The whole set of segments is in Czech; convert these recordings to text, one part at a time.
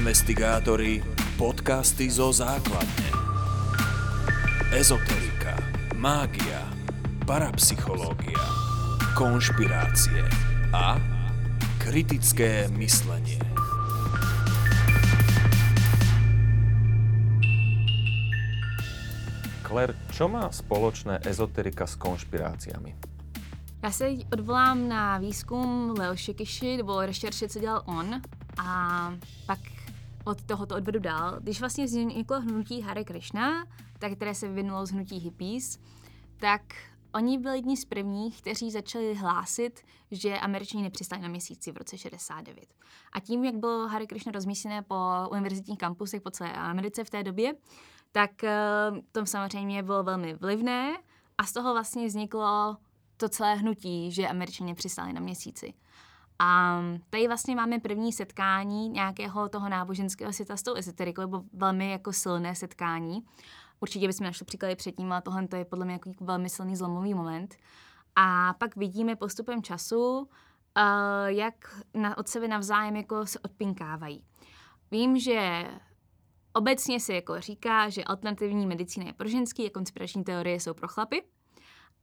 Investigátori, podcasty zo základne. Ezoterika, mágia, parapsychológia, konšpirácie a kritické myslenie. Claire, čo má spoločné ezoterika s konšpiráciami? Já se teď odvolám na výzkum Leoše Kiši, nebo rešerše, co dělal on, a pak od tohoto odvedu dál. Když vlastně vzniklo hnutí Hare Krishna, tak které se vyvinulo z hnutí hippies, tak oni byli jedni z prvních, kteří začali hlásit, že američani nepřistali na měsíci v roce 69. A tím, jak bylo Hare Krishna rozmístěné po univerzitních kampusech po celé Americe v té době, tak uh, to samozřejmě bylo velmi vlivné a z toho vlastně vzniklo to celé hnutí, že američani přistali na měsíci. A tady vlastně máme první setkání nějakého toho náboženského světa s tou ezoterikou, nebo velmi jako silné setkání. Určitě bychom našli příklady předtím, ale tohle to je podle mě jako velmi silný zlomový moment. A pak vidíme postupem času, uh, jak na, od sebe navzájem jako se odpinkávají. Vím, že obecně se jako říká, že alternativní medicína je pro ženský a konspirační teorie jsou pro chlapy,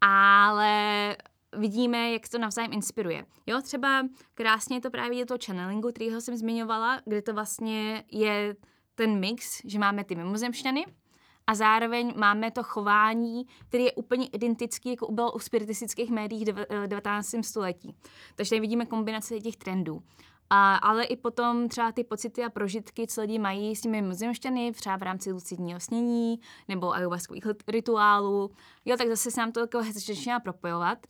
ale vidíme, jak to navzájem inspiruje. Jo, třeba krásně to právě je to channelingu, kterýho jsem zmiňovala, kde to vlastně je ten mix, že máme ty mimozemšťany a zároveň máme to chování, které je úplně identické, jako bylo u spiritistických médií v 19. století. Takže tady vidíme kombinaci těch trendů. A, ale i potom třeba ty pocity a prožitky, co lidi mají s těmi mimozemšťany, třeba v rámci lucidního snění nebo ayahuaskových rituálů. Jo, tak zase se nám to jako začíná propojovat.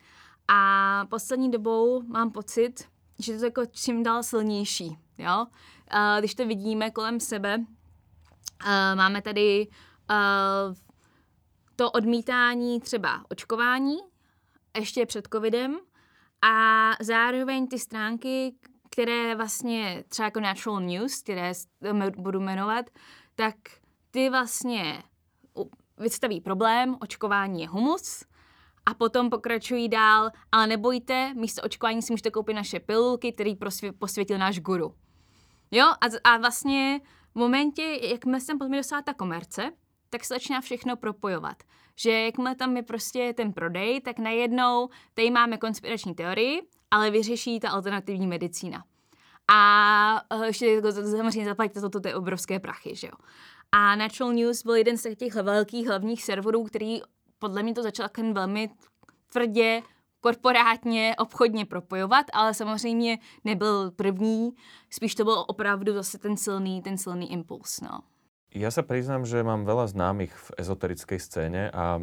A poslední dobou mám pocit, že to je jako čím dál silnější. Jo? Uh, když to vidíme kolem sebe, uh, máme tady uh, to odmítání třeba očkování, ještě před covidem, a zároveň ty stránky, které vlastně třeba jako Natural News, které budu jmenovat, tak ty vlastně vystaví problém, očkování je humus, a potom pokračují dál, ale nebojte, místo očkování si můžete koupit naše pilulky, který posvětil náš guru. Jo, a, a vlastně v momentě, jakmile se tam dostala ta komerce, tak se začíná všechno propojovat. Že jakmile tam je prostě ten prodej, tak najednou tady máme konspirační teorii, ale vyřeší ta alternativní medicína. A eh, ještě jako samozřejmě zaplatíte za to obrovské prachy, že jo. A Natural News byl jeden z těch velkých hlavních serverů, který podle mě to začal jen velmi tvrdě korporátně, obchodně propojovat, ale samozřejmě nebyl první, spíš to byl opravdu zase ten silný, ten silný impuls, no. Ja sa priznám, že mám veľa známych v ezoterickej scéne a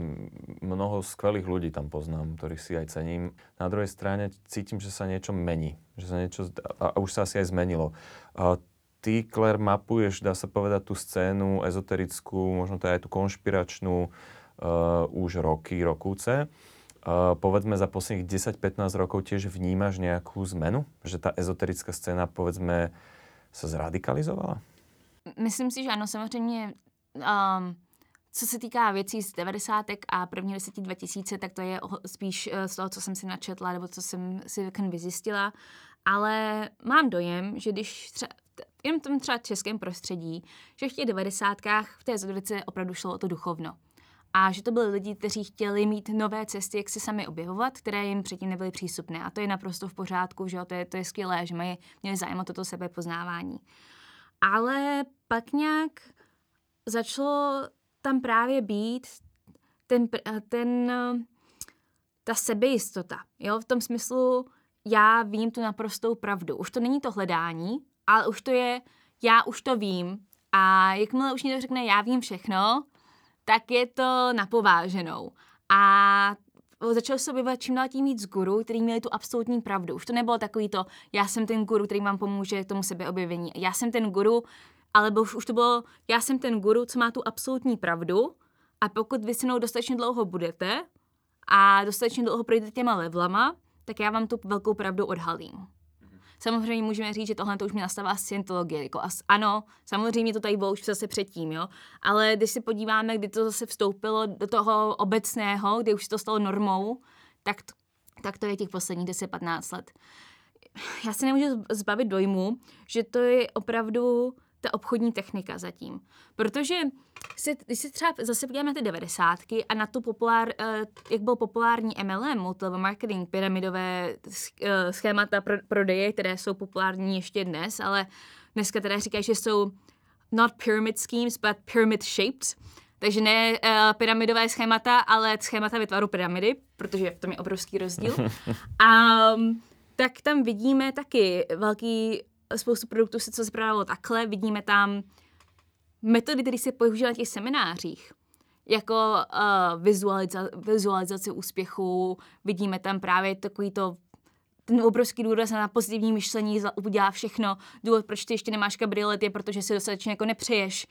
mnoho skvelých ľudí tam poznám, ktorých si aj cením. Na druhej strane cítim, že sa niečo mení. Že sa niečo, a už sa asi aj zmenilo. A ty, Claire, mapuješ, dá sa povedať, tú scénu ezoterickú, možno to aj tú konšpiračnú, už roky, rokúce. Uh, povedzme za posledných 10-15 rokov tiež vnímaš nejakú zmenu? Že tá ezoterická scéna, povedzme, sa zradikalizovala? Myslím si, že ano, samozřejmě um, co se týká věcí z 90. a první desetí 2000, tak to je spíš eh, z toho, co jsem si načetla, nebo co jsem si vyzjistila. Ale mám dojem, že když třeba, jenom v tom třeba českém prostředí, že v těch 90. v té ezoterice opravdu šlo o to duchovno a že to byli lidi, kteří chtěli mít nové cesty, jak se sami objevovat, které jim předtím nebyly přístupné. A to je naprosto v pořádku, že jo? To, je, to je skvělé, že mají, měli zájem o toto sebepoznávání. Ale pak nějak začalo tam právě být ten, ten, ta sebejistota, jo? v tom smyslu, já vím tu naprostou pravdu. Už to není to hledání, ale už to je, já už to vím. A jakmile už někdo řekne, já vím všechno, tak je to napováženou. A začal se objevovat čím dál tím víc guru, který měli tu absolutní pravdu. Už to nebylo takový to, já jsem ten guru, který vám pomůže k tomu sebeobjevení. Já jsem ten guru, ale už, už to bylo, já jsem ten guru, co má tu absolutní pravdu a pokud vy se mnou dostatečně dlouho budete a dostatečně dlouho projdete těma levlama, tak já vám tu velkou pravdu odhalím. Samozřejmě můžeme říct, že tohle to už mi nastává scientologie. Jako as, ano, samozřejmě to tady bylo už zase předtím, jo. Ale když se podíváme, kdy to zase vstoupilo do toho obecného, kdy už to stalo normou, tak, to, tak to je těch posledních 10-15 let. Já se nemůžu zbavit dojmu, že to je opravdu ta obchodní technika zatím. Protože si, když se třeba zase podíváme na ty devadesátky a na to populár, uh, jak byl populární MLM, multilevel marketing, pyramidové uh, schémata pro, prodeje, které jsou populární ještě dnes, ale dneska teda říkají, že jsou not pyramid schemes, but pyramid shaped. Takže ne uh, pyramidové schémata, ale schémata vytvaru pyramidy, protože v tom je obrovský rozdíl. A um, tak tam vidíme taky velký spoustu produktů se co zprávalo takhle, vidíme tam metody, které se používají na těch seminářích, jako uh, vizualiza- vizualizace úspěchu, vidíme tam právě takový to ten obrovský důraz na pozitivní myšlení udělá všechno. Důvod, proč ty ještě nemáš kabriolet, je protože si dostatečně jako nepřeješ.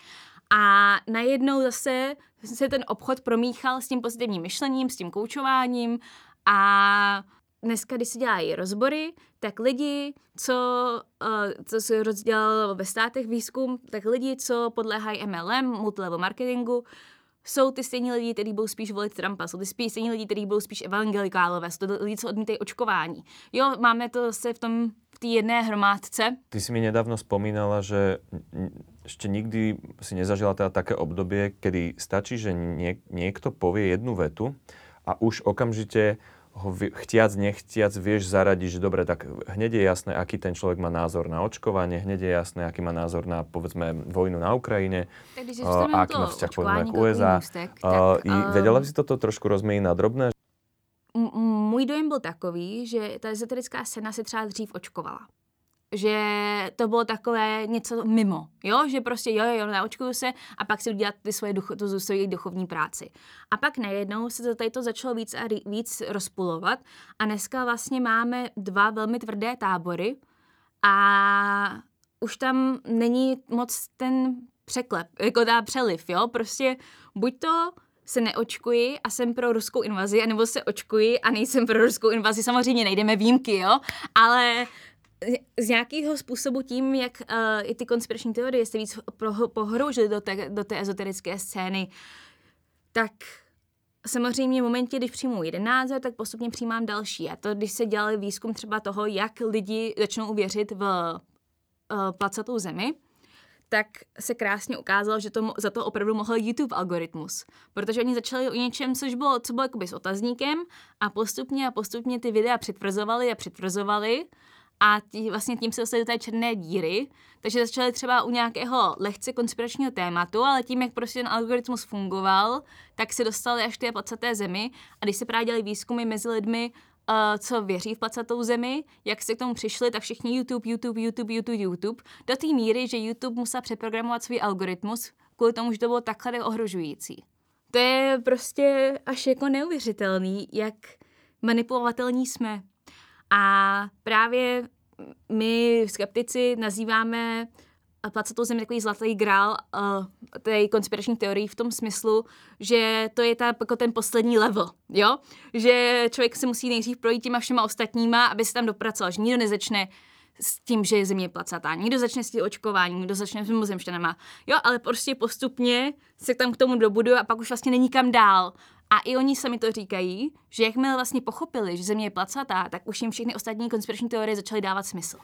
A najednou zase se ten obchod promíchal s tím pozitivním myšlením, s tím koučováním a dneska, když se dělají rozbory, tak lidi, co, uh, co se rozdělal ve státech výzkum, tak lidi, co podléhají MLM, multilevel marketingu, jsou ty stejní lidi, kteří budou spíš volit Trumpa, jsou ty spíš stejní lidi, kteří budou spíš evangelikálové, jsou to lidi, co odmítají očkování. Jo, máme to se v tom v té jedné hromádce. Ty si mi nedávno spomínala, že ešte nikdy si nezažila teda také obdobie, kedy stačí, že nie, niekto povie jednu vetu a už okamžite ho chtiac, nechtiac vieš zaradiť, že dobre, tak hneď je jasné, aký ten človek má názor na očkovanie, hneď je jasné, aký má názor na, povedzme, vojnu na Ukrajine, uh, a aký má vzťah, povedzme, k USA. Ústek, uh, uh, vedela by si toto trošku rozmeniť na drobné? Můj dojem byl takový, že ta ezoterická scéna se třeba dřív očkovala že to bylo takové něco mimo, jo, že prostě jo, jo, naočkuju se a pak si udělat ty svoje ducho, tu svoji duchovní práci. A pak najednou se to tady to začalo víc a víc rozpulovat a dneska vlastně máme dva velmi tvrdé tábory a už tam není moc ten překlep, jako ta přeliv, jo, prostě buď to se neočkuji a jsem pro ruskou invazi, anebo se očkuji a nejsem pro ruskou invazi. Samozřejmě nejdeme výjimky, jo, ale z nějakého způsobu tím, jak uh, i ty konspirační teorie se víc pohroužily do do té ezoterické scény, tak samozřejmě v momentě, když přijmu jeden názor, tak postupně přijímám další. A to, když se dělali výzkum třeba toho, jak lidi začnou uvěřit v uh, placatou zemi, tak se krásně ukázalo, že to, za to opravdu mohl YouTube algoritmus. Protože oni začali o něčem, což bylo, co bylo jakoby s otazníkem a postupně a postupně ty videa přitvrzovali a přitvrzovali a tí, vlastně tím se dostali do té černé díry, takže začali třeba u nějakého lehce konspiračního tématu, ale tím, jak prostě ten algoritmus fungoval, tak se dostali až k té placaté zemi a když se právě dělali výzkumy mezi lidmi, uh, co věří v placatou zemi, jak se k tomu přišli, tak všichni YouTube, YouTube, YouTube, YouTube, YouTube, do té míry, že YouTube musel přeprogramovat svůj algoritmus kvůli tomu, že to bylo takhle ohrožující. To je prostě až jako neuvěřitelný, jak manipulovatelní jsme. A právě my skeptici nazýváme placetou zemi takový zlatý grál uh, té konspirační teorii v tom smyslu, že to je ta, jako ten poslední level, jo? Že člověk se musí nejdřív projít těma všema ostatníma, aby se tam dopracoval, že nikdo nezačne s tím, že je země placatá. Někdo začne s tím očkováním, někdo začne s mimozemštěnama. Jo, ale prostě postupně se tam k tomu dobuduje a pak už vlastně není kam dál. A i oni sami to říkají, že jakmile vlastně pochopili, že Země je placatá, tak už jim všechny ostatní konspirační teorie začaly dávat smysl.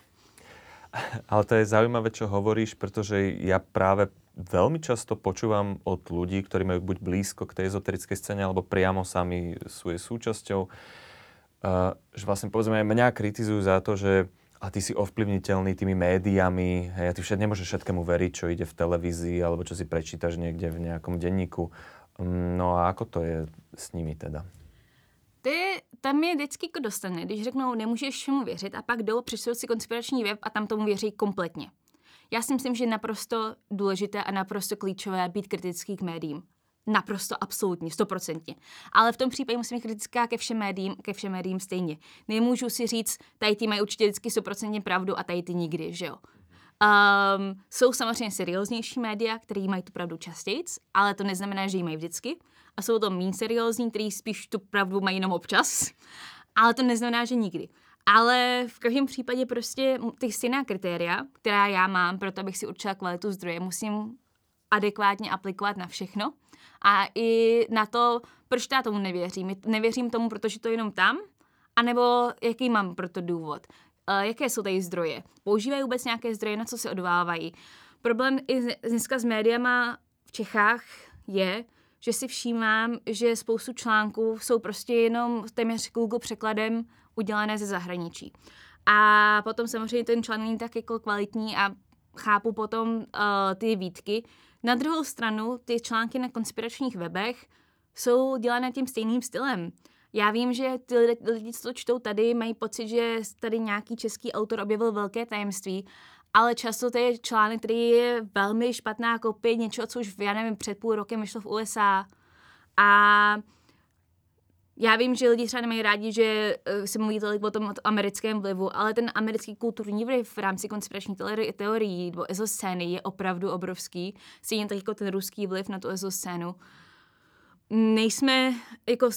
Ale to je zaujímavé, čo hovoríš, pretože ja práve veľmi často počúvam od ľudí, ktorí majú buď blízko k tej ezoterickej scéne, alebo priamo sami sú jej súčasťou, uh, že vlastne povedzme aj mňa kritizujú za to, že a ty si ovplyvniteľný tými médiami, a ty všet nemôžeš všetkému veriť, čo ide v televízii, alebo čo si prečítaš niekde v nejakom denníku. No a ako to je s nimi teda? Ty, tam je vždycky jako dostane, když řeknou, nemůžeš všemu věřit a pak jdou, přečtou si konspirační web a tam tomu věří kompletně. Já si myslím, že je naprosto důležité a naprosto klíčové být kritický k médiím. Naprosto, absolutně, stoprocentně. Ale v tom případě musím být kritická ke všem médiím, ke všem médiím stejně. Nemůžu si říct, tady ty mají určitě vždycky stoprocentně pravdu a tady ty nikdy, že jo. Um, jsou samozřejmě serióznější média, které mají tu pravdu častěji, ale to neznamená, že ji mají vždycky. A jsou to méně seriózní, kteří spíš tu pravdu mají jenom občas, ale to neznamená, že nikdy. Ale v každém případě prostě ty stejná kritéria, která já mám pro to, abych si určila kvalitu zdroje, musím adekvátně aplikovat na všechno. A i na to, proč já tomu nevěřím. Nevěřím tomu, protože to je jenom tam, anebo jaký mám pro to důvod. Jaké jsou tady zdroje? Používají vůbec nějaké zdroje, na co se odvávají? problém i dneska s médiama v Čechách je, že si všímám, že spoustu článků jsou prostě jenom téměř Google překladem udělané ze zahraničí. A potom samozřejmě ten článek není tak jako kvalitní a chápu potom uh, ty výtky. Na druhou stranu, ty články na konspiračních webech jsou dělané tím stejným stylem. Já vím, že ty lidi, co to čtou tady, mají pocit, že tady nějaký český autor objevil velké tajemství, ale často to je článek, který je velmi špatná kopie něčeho, co už, já nevím, před půl rokem vyšlo v USA. A já vím, že lidi třeba nemají rádi, že uh, se mluví tolik o tom americkém vlivu, ale ten americký kulturní vliv v rámci konspirační teorií nebo ezoscény je opravdu obrovský. Stejně tak jako ten ruský vliv na tu ezoscénu. Nejsme jako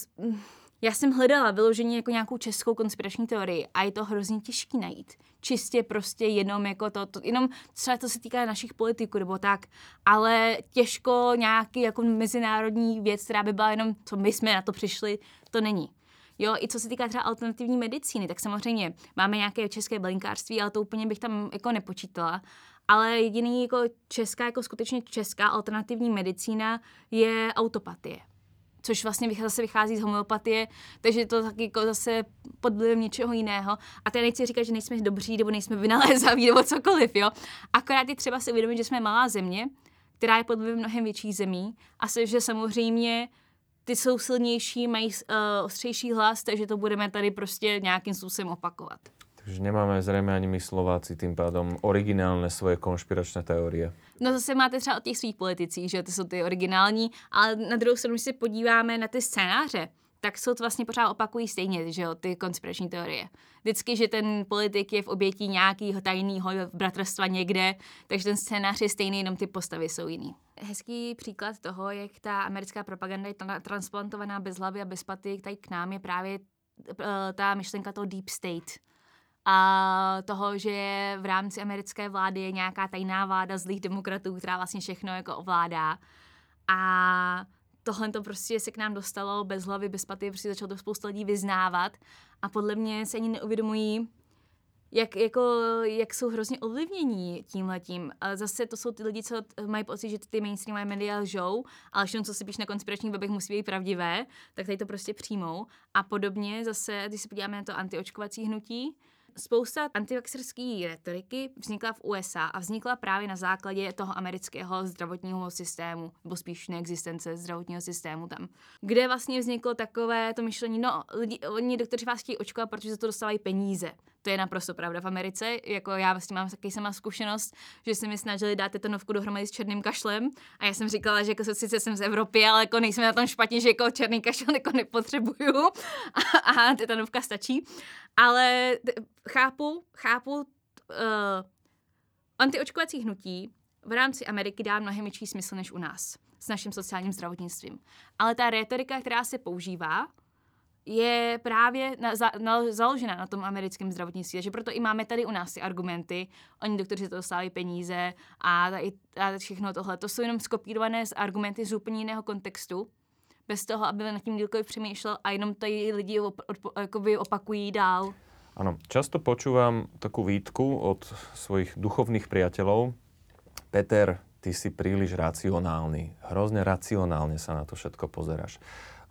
já jsem hledala vyložení jako nějakou českou konspirační teorii a je to hrozně těžký najít. Čistě prostě jenom jako to, to jenom třeba to se týká našich politiků nebo tak, ale těžko nějaký jako mezinárodní věc, která by byla jenom, co my jsme na to přišli, to není. Jo, i co se týká třeba alternativní medicíny, tak samozřejmě máme nějaké české bylinkářství, ale to úplně bych tam jako nepočítala. Ale jediný jako česká, jako skutečně česká alternativní medicína je autopatie což vlastně zase vychází z homeopatie, takže to taky jako zase pod vlivem něčeho jiného. A já nechci říkat, že nejsme dobří, nebo nejsme vynalézaví, nebo cokoliv, jo. Akorát je třeba si uvědomit, že jsme malá země, která je pod vlivem mnohem větší zemí a se, že samozřejmě ty jsou silnější, mají uh, ostřejší hlas, takže to budeme tady prostě nějakým způsobem opakovat. Takže nemáme zřejmě ani my Slováci tím pádom originálne svoje konšpiračné teorie. No zase máte třeba od těch svých politicích, že to jsou ty originální, ale na druhou stranu, když se podíváme na ty scénáře, tak jsou to vlastně pořád opakují stejně, že jo, ty konspirační teorie. Vždycky, že ten politik je v obětí nějakého tajného bratrstva někde, takže ten scénář je stejný, jenom ty postavy jsou jiný. Hezký příklad toho, jak ta americká propaganda je transplantovaná bez hlavy a bez paty tady k nám, je právě uh, ta myšlenka toho deep state a toho, že v rámci americké vlády je nějaká tajná vláda zlých demokratů, která vlastně všechno jako ovládá. A tohle to prostě se k nám dostalo bez hlavy, bez paty, prostě začalo to spousta lidí vyznávat a podle mě se ani neuvědomují, jak, jako, jak jsou hrozně ovlivnění tímhletím. A zase to jsou ty lidi, co mají pocit, že ty mainstreamové média lžou, ale všechno, co si píš na konspiračních webech, musí být pravdivé, tak tady to prostě přijmou. A podobně zase, když se podíváme na to antiočkovací hnutí, Spousta antivaxerské retoriky vznikla v USA a vznikla právě na základě toho amerického zdravotního systému, nebo spíš neexistence zdravotního systému tam, kde vlastně vzniklo takové to myšlení, no lidi, oni doktoři vás chtějí očkovat, protože za to dostávají peníze. To je naprosto pravda v Americe, jako já vlastně mám taky sama zkušenost, že se mi snažili dát tetanovku dohromady s černým kašlem a já jsem říkala, že jako sice jsem z Evropy, ale jako nejsme na tom špatně, že jako černý kašel jako nepotřebuju a, a tetanovka stačí. Ale chápu, chápu uh, antiočkovací hnutí v rámci Ameriky dá mnohem větší smysl než u nás s naším sociálním zdravotnictvím. Ale ta retorika, která se používá, je právě na, za, na, založena na tom americkém zdravotnictví. Takže proto i máme tady u nás ty argumenty. Oni doktoři to dostávají peníze a, a všechno tohle. To jsou jenom skopírované z argumenty z úplně jiného kontextu bez toho, aby nad tím kdokoliv přemýšlel a jenom tady lidi op, op, jakoby opakují dál. Ano, často počúvam takú výtku od svojich duchovných priateľov. Peter, ty si príliš racionálny. Hrozne racionálne sa na to všetko pozeráš.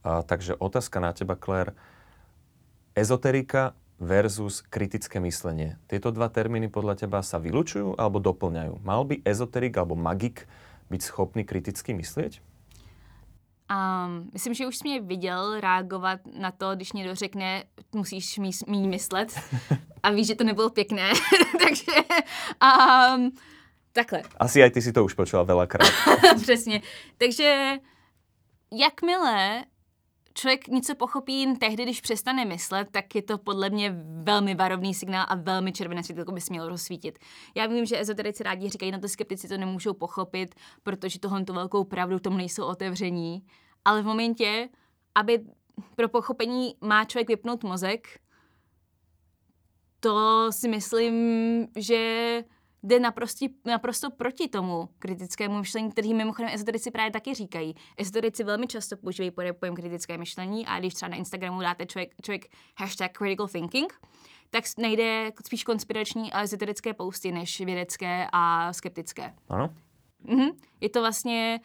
A, takže otázka na teba, Claire. Ezoterika versus kritické myslenie. Tieto dva termíny podľa teba sa vylučujú alebo doplňajú? Mal by ezoterik alebo magik byť schopný kriticky myslieť? Um, myslím, že už jsi mě viděl reagovat na to, když někdo řekne, musíš mý, myslet a víš, že to nebylo pěkné. Takže um, takhle. Asi aj ty si to už počula velakrát. Přesně. Takže jakmile člověk něco pochopí jen tehdy, když přestane myslet, tak je to podle mě velmi varovný signál a velmi červené světlo by se mělo rozsvítit. Já vím, že ezoterici rádi říkají, na no to skeptici to nemůžou pochopit, protože tohle tu velkou pravdu tomu nejsou otevření. Ale v momentě, aby pro pochopení má člověk vypnout mozek, to si myslím, že jde naprosto, naprosto proti tomu kritickému myšlení, který mimochodem ezoterici právě taky říkají. Ezoterici velmi často používají pojem kritické myšlení a když třeba na Instagramu dáte člověk, člověk hashtag critical thinking, tak najde spíš konspirační a ezoterické pousty, než vědecké a skeptické. Ano? Mhm. Je to vlastně,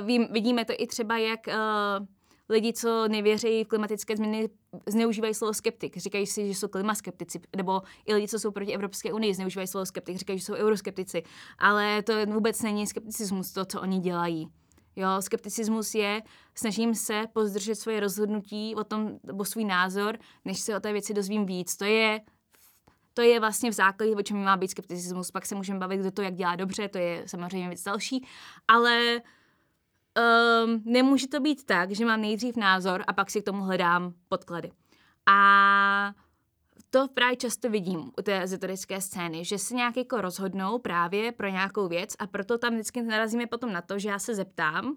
uh, vidíme to i třeba, jak uh, lidi, co nevěří v klimatické změny, zneužívají slovo skeptik. Říkají si, že jsou klimaskeptici, nebo i lidi, co jsou proti Evropské unii, zneužívají slovo skeptik, říkají, že jsou euroskeptici. Ale to vůbec není skepticismus, to, co oni dělají. Jo, skepticismus je, snažím se pozdržet svoje rozhodnutí o tom, nebo svůj názor, než se o té věci dozvím víc. To je to je vlastně v základě, o čem má být skepticismus. Pak se můžeme bavit, kdo to jak dělá dobře, to je samozřejmě věc další, ale um, nemůže to být tak, že mám nejdřív názor a pak si k tomu hledám podklady. A to právě často vidím u té ezoterické scény, že se nějak jako rozhodnou právě pro nějakou věc a proto tam vždycky narazíme potom na to, že já se zeptám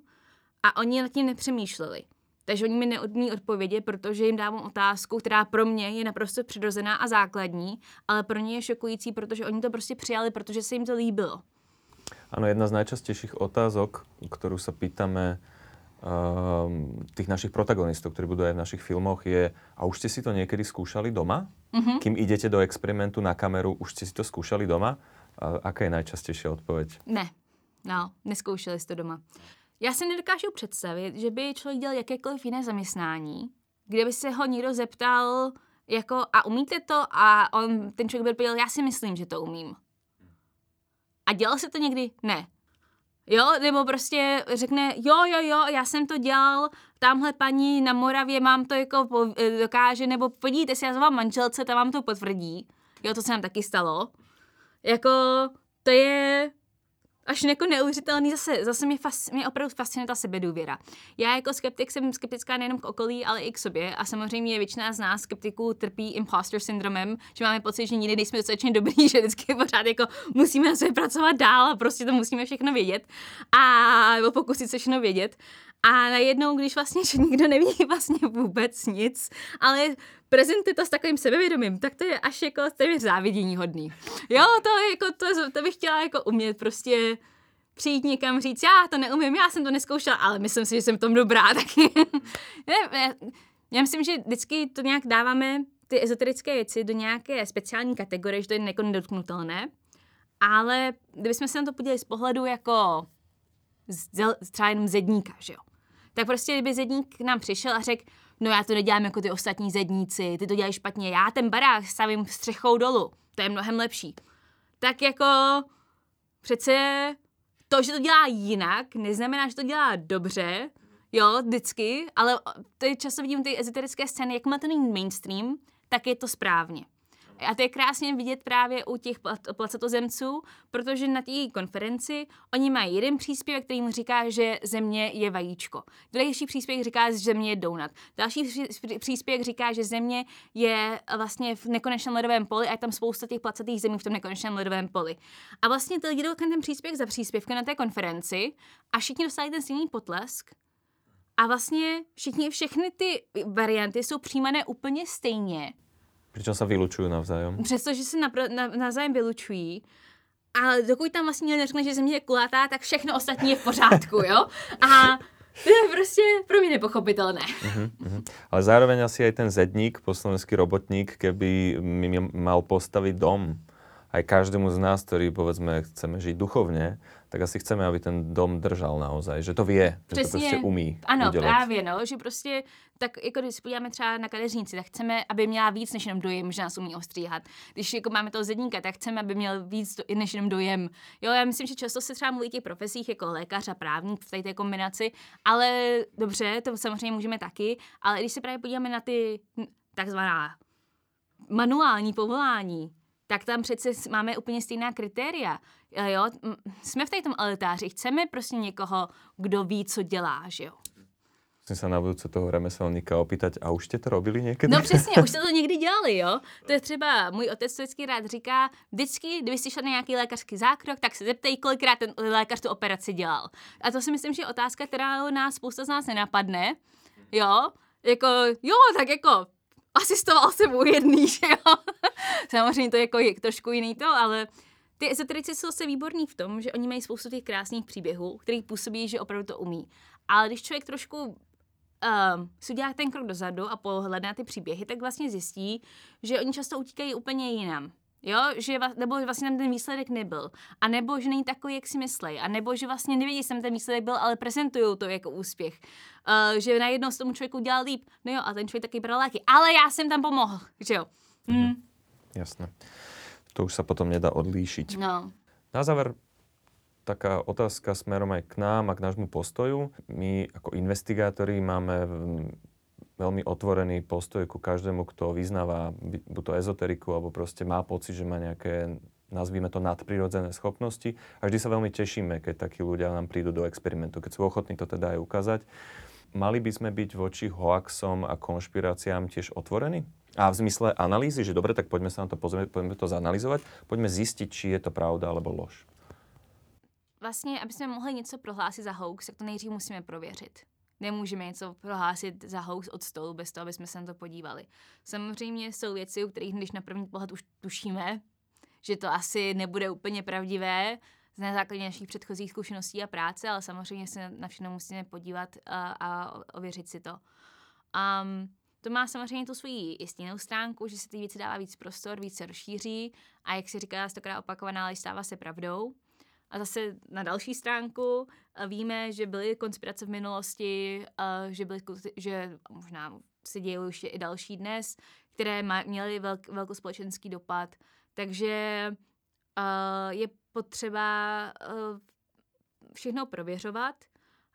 a oni nad tím nepřemýšleli. Takže oni mi neodmí odpovědi, protože jim dávám otázku, která pro mě je naprosto přirozená a základní, ale pro ně je šokující, protože oni to prostě přijali, protože se jim to líbilo. Ano, jedna z najčastejších otázok, ktorú sa pýtame um, tých našich protagonistov, ktorí budú aj v našich filmoch, je a už ste si to niekedy skúšali doma? Mm-hmm. Kým idete do experimentu na kameru, už ste si to skúšali doma? A aká je najčastejšia odpoveď? Ne, no, neskoušeli jste to doma. Já si nedokážu představit, že by člověk dělal jakékoliv jiné zaměstnání, kde by se ho někdo zeptal, jako, a umíte to? A on, ten člověk by odpověděl, já si myslím, že to umím. A dělal se to někdy? Ne. Jo, nebo prostě řekne, jo, jo, jo, já jsem to dělal, tamhle paní na Moravě mám to jako eh, dokáže, nebo podívejte si, já jsem manželce, ta vám to potvrdí. Jo, to se nám taky stalo. Jako, to je, až jako neuvěřitelný, zase, zase mě, fas, mě opravdu fascinuje ta sebedůvěra. Já jako skeptik jsem skeptická nejenom k okolí, ale i k sobě a samozřejmě většina z nás skeptiků trpí imposter syndromem, že máme pocit, že nikdy nejsme dostatečně dobrý, že vždycky pořád jako musíme na sebe pracovat dál a prostě to musíme všechno vědět a nebo pokusit se všechno vědět. A najednou, když vlastně že nikdo neví vlastně vůbec nic, ale prezentuje to s takovým sebevědomím, tak to je až jako téměř závidění hodný. Jo, to, jako, to, to bych chtěla jako umět prostě přijít někam říct, já to neumím, já jsem to neskoušela, ale myslím si, že jsem v tom dobrá, taky. ne, já myslím, že vždycky to nějak dáváme ty ezoterické věci do nějaké speciální kategorie, že to je jako nedotknutelné, ale kdybychom se na to podívali z pohledu jako z, třeba jenom zedníka, že jo, tak prostě kdyby zedník k nám přišel a řekl, no já to nedělám jako ty ostatní zedníci, ty to dělají špatně, já ten barák stavím střechou dolů, to je mnohem lepší. Tak jako přece to, že to dělá jinak, neznamená, že to dělá dobře, jo, vždycky, ale to je často vidím ty ezoterické scény, jakmile to není mainstream, tak je to správně. A to je krásně vidět právě u těch placatozemců, protože na té konferenci oni mají jeden příspěvek, který mu říká, že země je vajíčko. Další příspěvek říká, že země je donut. Další příspěvek říká, že země je vlastně v nekonečném ledovém poli a je tam spousta těch placatých zemí v tom nekonečném ledovém poli. A vlastně ty lidi jdou ten příspěvek za příspěvkem na té konferenci a všichni dostali ten stejný potlesk, a vlastně všichni, všechny ty varianty jsou přijímané úplně stejně. Pričom sa vylučují navzájem. Přestože se napr- na, navzájem vylučují, ale dokud tam vlastně neřekne, že země je kulatá, tak všechno ostatní je v pořádku, jo? A to je prostě pro mě nepochopitelné. Uh-huh, uh-huh. Ale zároveň asi aj ten zedník, poslovenský robotník, keby mi mal postaviť dom, aj každému z nás, ktorý povedzme chceme žiť duchovne, tak asi chceme, aby ten dom držal naozaj, že to vie, Přesně. že to prostě umí Ano, udělat. právě, no, že prostě, tak jako když se podíváme třeba na kadeřnici, tak chceme, aby měla víc než jenom dojem, že nás umí ostříhat. Když jako máme toho zedníka, tak chceme, aby měl víc do, než jenom dojem. Jo, já myslím, že často se třeba mluví o těch profesích jako lékař a právník v té kombinaci, ale dobře, to samozřejmě můžeme taky, ale když se právě podíváme na ty takzvaná manuální povolání, tak tam přece máme úplně stejná kritéria. Jo? Jsme v tom elitáři, chceme prostě někoho, kdo ví, co dělá, že jo? Musím se na budouce toho remeselníka opýtať, a už jste to robili někdy? No přesně, už jste to někdy dělali, jo? To je třeba, můj otec to vždycky rád říká, vždycky, kdyby jsi šel na nějaký lékařský zákrok, tak se zeptej, kolikrát ten lékař tu operaci dělal. A to si myslím, že je otázka, která nás spousta z nás nenapadne, jo? Jako, jo, tak jako asistoval jsem u jedný, že jo. Samozřejmě to je jako je trošku jiný to, ale ty ezoterici jsou se výborní v tom, že oni mají spoustu těch krásných příběhů, který působí, že opravdu to umí. Ale když člověk trošku um, si udělá ten krok dozadu a pohledá ty příběhy, tak vlastně zjistí, že oni často utíkají úplně jinam. Jo, že nebo vlastně tam ten výsledek nebyl. A nebo že není takový, jak si myslej. A nebo že vlastně nevědí, jsem ten výsledek byl, ale prezentují to jako úspěch. Uh, že najednou s tomu člověku udělal líp. No jo, a ten člověk taky bral léky. Ale já jsem tam pomohl. Že jo. Mm. Jasné. To už sa potom nedá odlíšiť. No. Na záver taká otázka smerom aj k nám a k nášmu postoju. My ako investigátori máme veľmi otvorený postoj ku každému, kto vyznáva buď to ezoteriku, alebo proste má pocit, že má nejaké nazvíme to nadprirodzené schopnosti. A vždy sa veľmi tešíme, keď takí ľudia nám prídu do experimentu, keď sú ochotní to teda aj ukázať. Mali by sme byť voči hoaxom a konšpiráciám tiež otvorení? A v zmysle analýzy, že dobre, tak poďme sa na to pozrieť, poďme to zanalizovať, poďme zistiť, či je to pravda alebo lož. Vlastně, aby jsme mohli něco prohlásit za hoax, tak to nejdřív musíme prověřit. Nemůžeme něco prohlásit za hoax od stolu bez toho, aby jsme se na to podívali. Samozřejmě jsou věci, u kterých když na první pohled už tušíme, že to asi nebude úplně pravdivé, na základě našich předchozích zkušeností a práce, ale samozřejmě se na všechno musíme podívat a, a ověřit si to. Um, to má samozřejmě tu svoji jistěnou stránku, že se ty věci dává víc prostor, víc se rozšíří a jak se říká, stokrát opakovaná, ale stává se pravdou. A zase na další stránku víme, že byly konspirace v minulosti, že, byly, že možná se dějí ještě i další dnes, které měly velk, velkospolečenský dopad. Takže je potřeba všechno prověřovat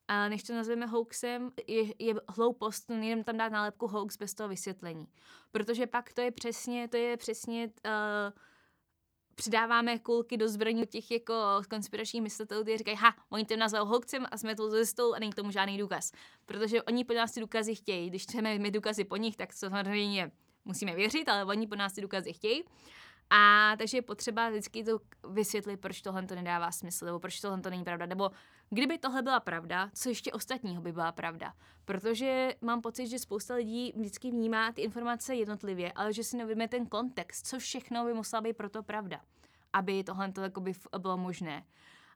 a než to nazveme hoaxem, je, je hloupost jenom tam dát nálepku hoax bez toho vysvětlení. Protože pak to je přesně, to je přesně uh, přidáváme kulky do zbraní těch jako konspiračních myslitelů, kteří říkají, ha, oni to nazvou hoaxem a jsme to ze stolu a není k tomu žádný důkaz. Protože oni po nás ty důkazy chtějí. Když chceme my důkazy po nich, tak samozřejmě musíme věřit, ale oni po nás ty důkazy chtějí. A takže je potřeba vždycky to vysvětlit, proč tohle to nedává smysl, nebo proč tohle to není pravda, nebo kdyby tohle byla pravda, co ještě ostatního by byla pravda. Protože mám pocit, že spousta lidí vždycky vnímá ty informace jednotlivě, ale že si nevíme ten kontext, co všechno by musela být proto pravda, aby tohle to bylo možné.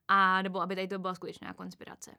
A nebo aby tady to byla skutečná konspirace.